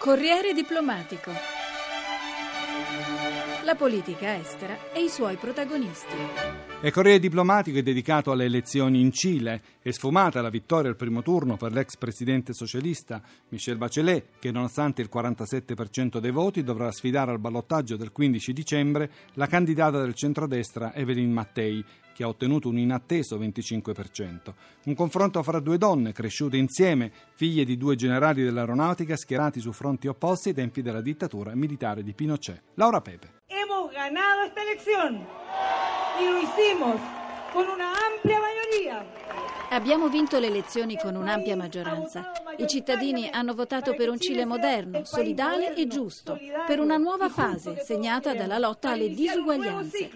Corriere diplomatico. La politica estera e i suoi protagonisti. Il Corriere diplomatico è dedicato alle elezioni in Cile. È sfumata la vittoria al primo turno per l'ex presidente socialista Michel Bachelet, che nonostante il 47% dei voti dovrà sfidare al ballottaggio del 15 dicembre la candidata del centrodestra Evelyn Mattei, che ha ottenuto un inatteso 25%. Un confronto fra due donne cresciute insieme, figlie di due generali dell'aeronautica schierati su fronti opposti ai tempi della dittatura militare di Pinochet. Laura Pepe. Hemos ganado esta elección y lo hicimos con una amplia mayoría. Abbiamo vinto le elezioni con un'ampia maggioranza. I cittadini hanno votato per un Cile moderno, solidale e giusto, per una nuova fase segnata dalla lotta alle disuguaglianze.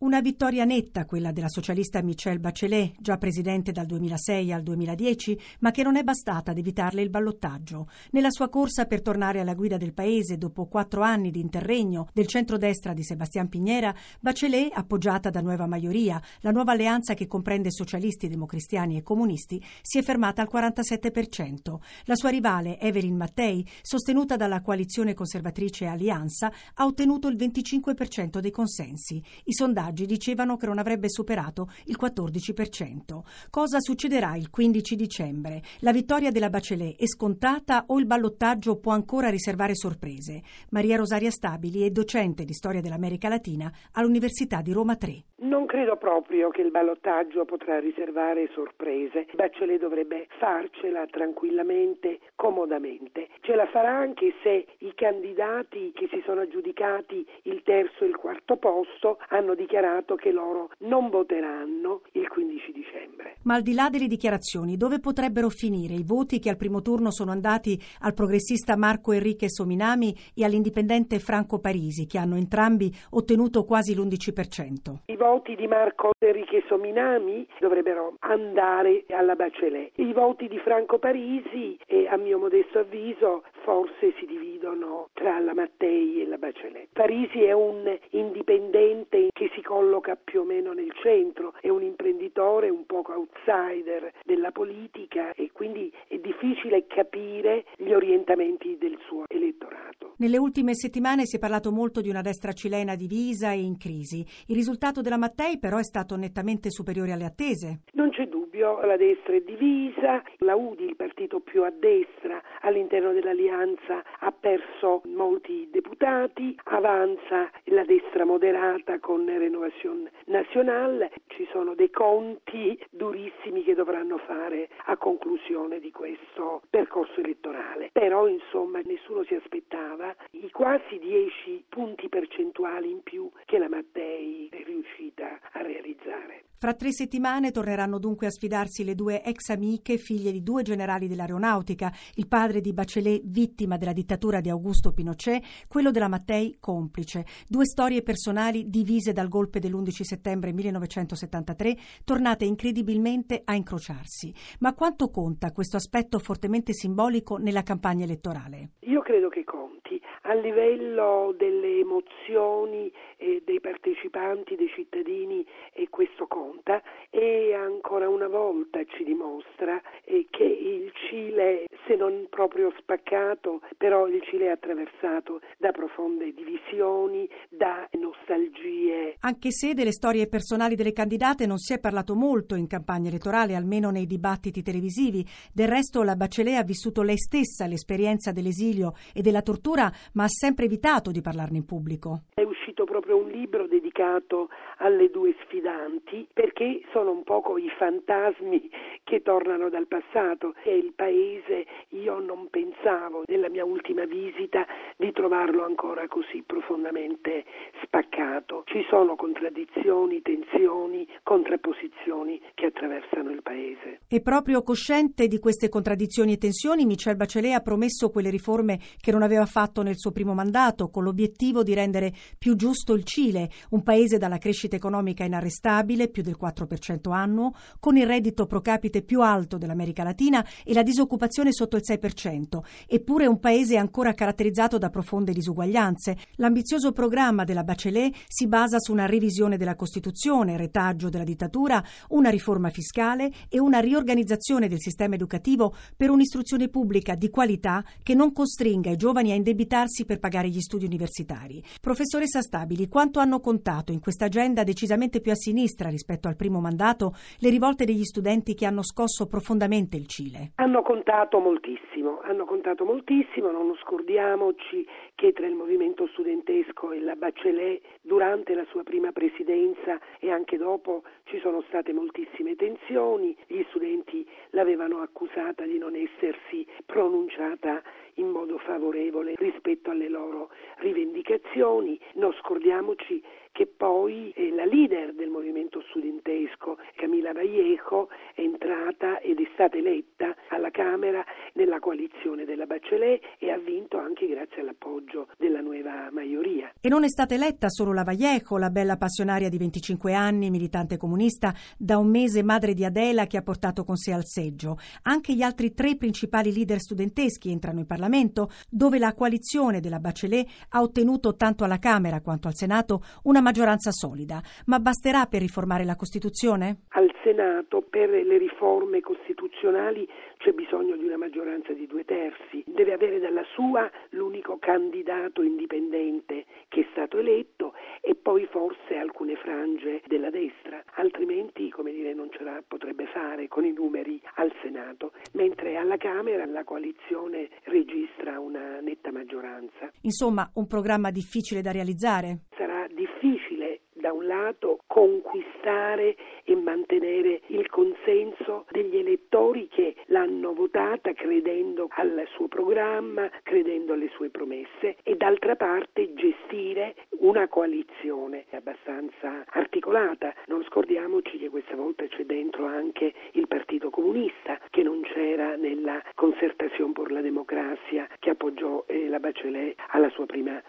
Una vittoria netta quella della socialista Michelle Bachelet, già presidente dal 2006 al 2010, ma che non è bastata ad evitarle il ballottaggio. Nella sua corsa per tornare alla guida del paese dopo quattro anni di interregno del centrodestra di Sebastián Piñera, Bachelet, appoggiata da Nuova Maioria, la nuova alleanza che comprende socialisti, democristiani e comunisti, si è fermata al 47%. La sua rivale Evelyn Mattei, sostenuta dalla coalizione conservatrice Alianza, ha ottenuto il 25% dei consensi. I sondaggi sondaggi dicevano che non avrebbe superato il 14%. Cosa succederà il 15 dicembre? La vittoria della Bachelet è scontata o il ballottaggio può ancora riservare sorprese? Maria Rosaria Stabili è docente di storia dell'America Latina all'Università di Roma 3. Non credo proprio che il ballottaggio potrà riservare sorprese. Bachelet dovrebbe farcela tranquillamente, comodamente. Ce la farà anche se i candidati che si sono aggiudicati il terzo e il quarto posto hanno dichiarato dichiarato che loro non voteranno il 15 dicembre. Ma al di là delle dichiarazioni, dove potrebbero finire i voti che al primo turno sono andati al progressista Marco Enrique Sominami e all'indipendente Franco Parisi, che hanno entrambi ottenuto quasi l'11%? I voti di Marco Enrique Sominami dovrebbero andare alla Bachelet. I voti di Franco Parisi, a mio modesto avviso, forse si dividono tra la Mattei e la Bachelet. Parisi è un indipendente che si colloca più o meno nel centro, è un imprenditore un poco outsider della politica e quindi è difficile capire gli orientamenti del suo elettorato. Nelle ultime settimane si è parlato molto di una destra cilena divisa e in crisi. Il risultato della Mattei però è stato nettamente superiore alle attese. Non c'è dubbio, la destra è divisa, la UDI, il partito più a destra all'interno dell'alleanza, ha perso molti deputati, avanza la destra moderata con Renovazione Nazionale, ci sono dei conti durissimi che dovranno fare a conclusione di questo percorso elettorale. Però insomma nessuno si aspettava i quasi 10 punti percentuali in più che la Mattei è riuscita a realizzare. Fra tre settimane torneranno dunque a sfidarsi le due ex amiche, figlie di due generali dell'aeronautica, il padre di Bachelet vittima della dittatura di Augusto Pinochet, quello della Mattei complice. Due storie personali divise dal golpe dell'11 settembre 1973, tornate incredibilmente a incrociarsi. Ma quanto conta questo aspetto fortemente simbolico nella campagna elettorale? Io credo che conti a livello delle emozioni eh, dei partecipanti, dei cittadini e questo conta e ancora una volta ci dimostra eh, che il Cile, se non proprio spaccato, però il Cile è attraversato da profonde divisioni, da nostalgie. Anche se delle storie personali delle candidate non si è parlato molto in campagna elettorale, almeno nei dibattiti televisivi, del resto la Bachelet ha vissuto lei stessa l'esperienza dell'esilio e della tortura, ma ha sempre evitato di parlarne in pubblico. È uscito proprio un libro dedicato alle due sfidanti perché sono un poco i fantasmi che tornano dal passato e il paese io non pensavo nella mia ultima visita di trovarlo ancora così profondamente spaccato. Ci sono contraddizioni, tensioni, contrapposizioni che attraversano il paese. E proprio cosciente di queste contraddizioni e tensioni, Michel Bachelet ha promesso quelle riforme che non aveva fatto nel suo primo mandato, con l'obiettivo di rendere più giusto il Cile, un paese dalla crescita economica inarrestabile, più del 4% annuo, con il reddito pro capite più alto dell'America Latina e la disoccupazione sotto il 6%, eppure un paese ancora caratterizzato da profonde disuguaglianze. L'ambizioso programma della Bachelet si basa su una revisione della Costituzione, ballottaggio della dittatura, una riforma fiscale e una riorganizzazione del sistema educativo per un'istruzione pubblica di qualità che non costringa i giovani a indebitarsi per pagare gli studi universitari. Professoressa Stabili, quanto hanno contato in questa agenda decisamente più a sinistra rispetto al primo mandato le rivolte degli studenti che hanno scosso profondamente il Cile? Hanno contato moltissimo, hanno contato moltissimo, non scordiamoci che tra il movimento studentesco e la Bachelet durante la sua prima presidenza e anche dopo ci sono state moltissime tensioni, gli studenti l'avevano accusata di non essersi pronunciata in modo favorevole rispetto alle loro rivendicazioni. Non scordiamoci che poi la leader del movimento studentesco, Camila Vallejo, è entrata ed è stata eletta alla Camera nella coalizione della Bachelet e ha vinto anche grazie all'appoggio della nuova maggioria. E non è stata eletta solo la Vallejo, la bella passionaria di 25 anni, militante comunista, da un mese madre di Adela che ha portato con sé al seggio. Anche gli altri tre principali leader studenteschi entrano in Parlamento, dove la coalizione della Bachelet ha ottenuto tanto alla Camera quanto al Senato una maggioranza solida. Ma basterà per riformare la Costituzione? Al Senato per le riforme costituzionali c'è bisogno di una maggioranza di due terzi, deve avere dalla sua l'unico candidato indipendente che è stato eletto e poi forse alcune frange della destra, altrimenti come dire, non ce la potrebbe fare con i numeri al Senato, mentre alla Camera la coalizione registra una netta maggioranza. Insomma, un programma difficile da realizzare? Sarà difficile da un lato conquistare e mantenere il consenso degli elettori che l'hanno votata credendo al suo programma, credendo alle sue promesse e d'altra parte gestire una coalizione abbastanza articolata. Non scordiamoci che questa volta c'è dentro anche il Partito Comunista che non c'era nella concertazione per la democrazia che appoggiò eh, la Bachelet alla sua prima.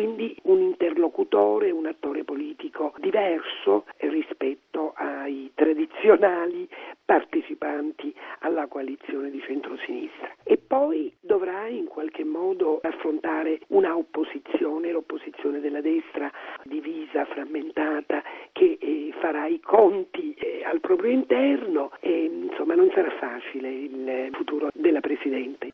Quindi un interlocutore, un attore politico diverso rispetto ai tradizionali partecipanti alla coalizione di centrosinistra. E poi dovrà in qualche modo affrontare una opposizione, l'opposizione della destra divisa, frammentata, che eh, farà i conti eh, al proprio interno e insomma non sarà facile il futuro della Presidente.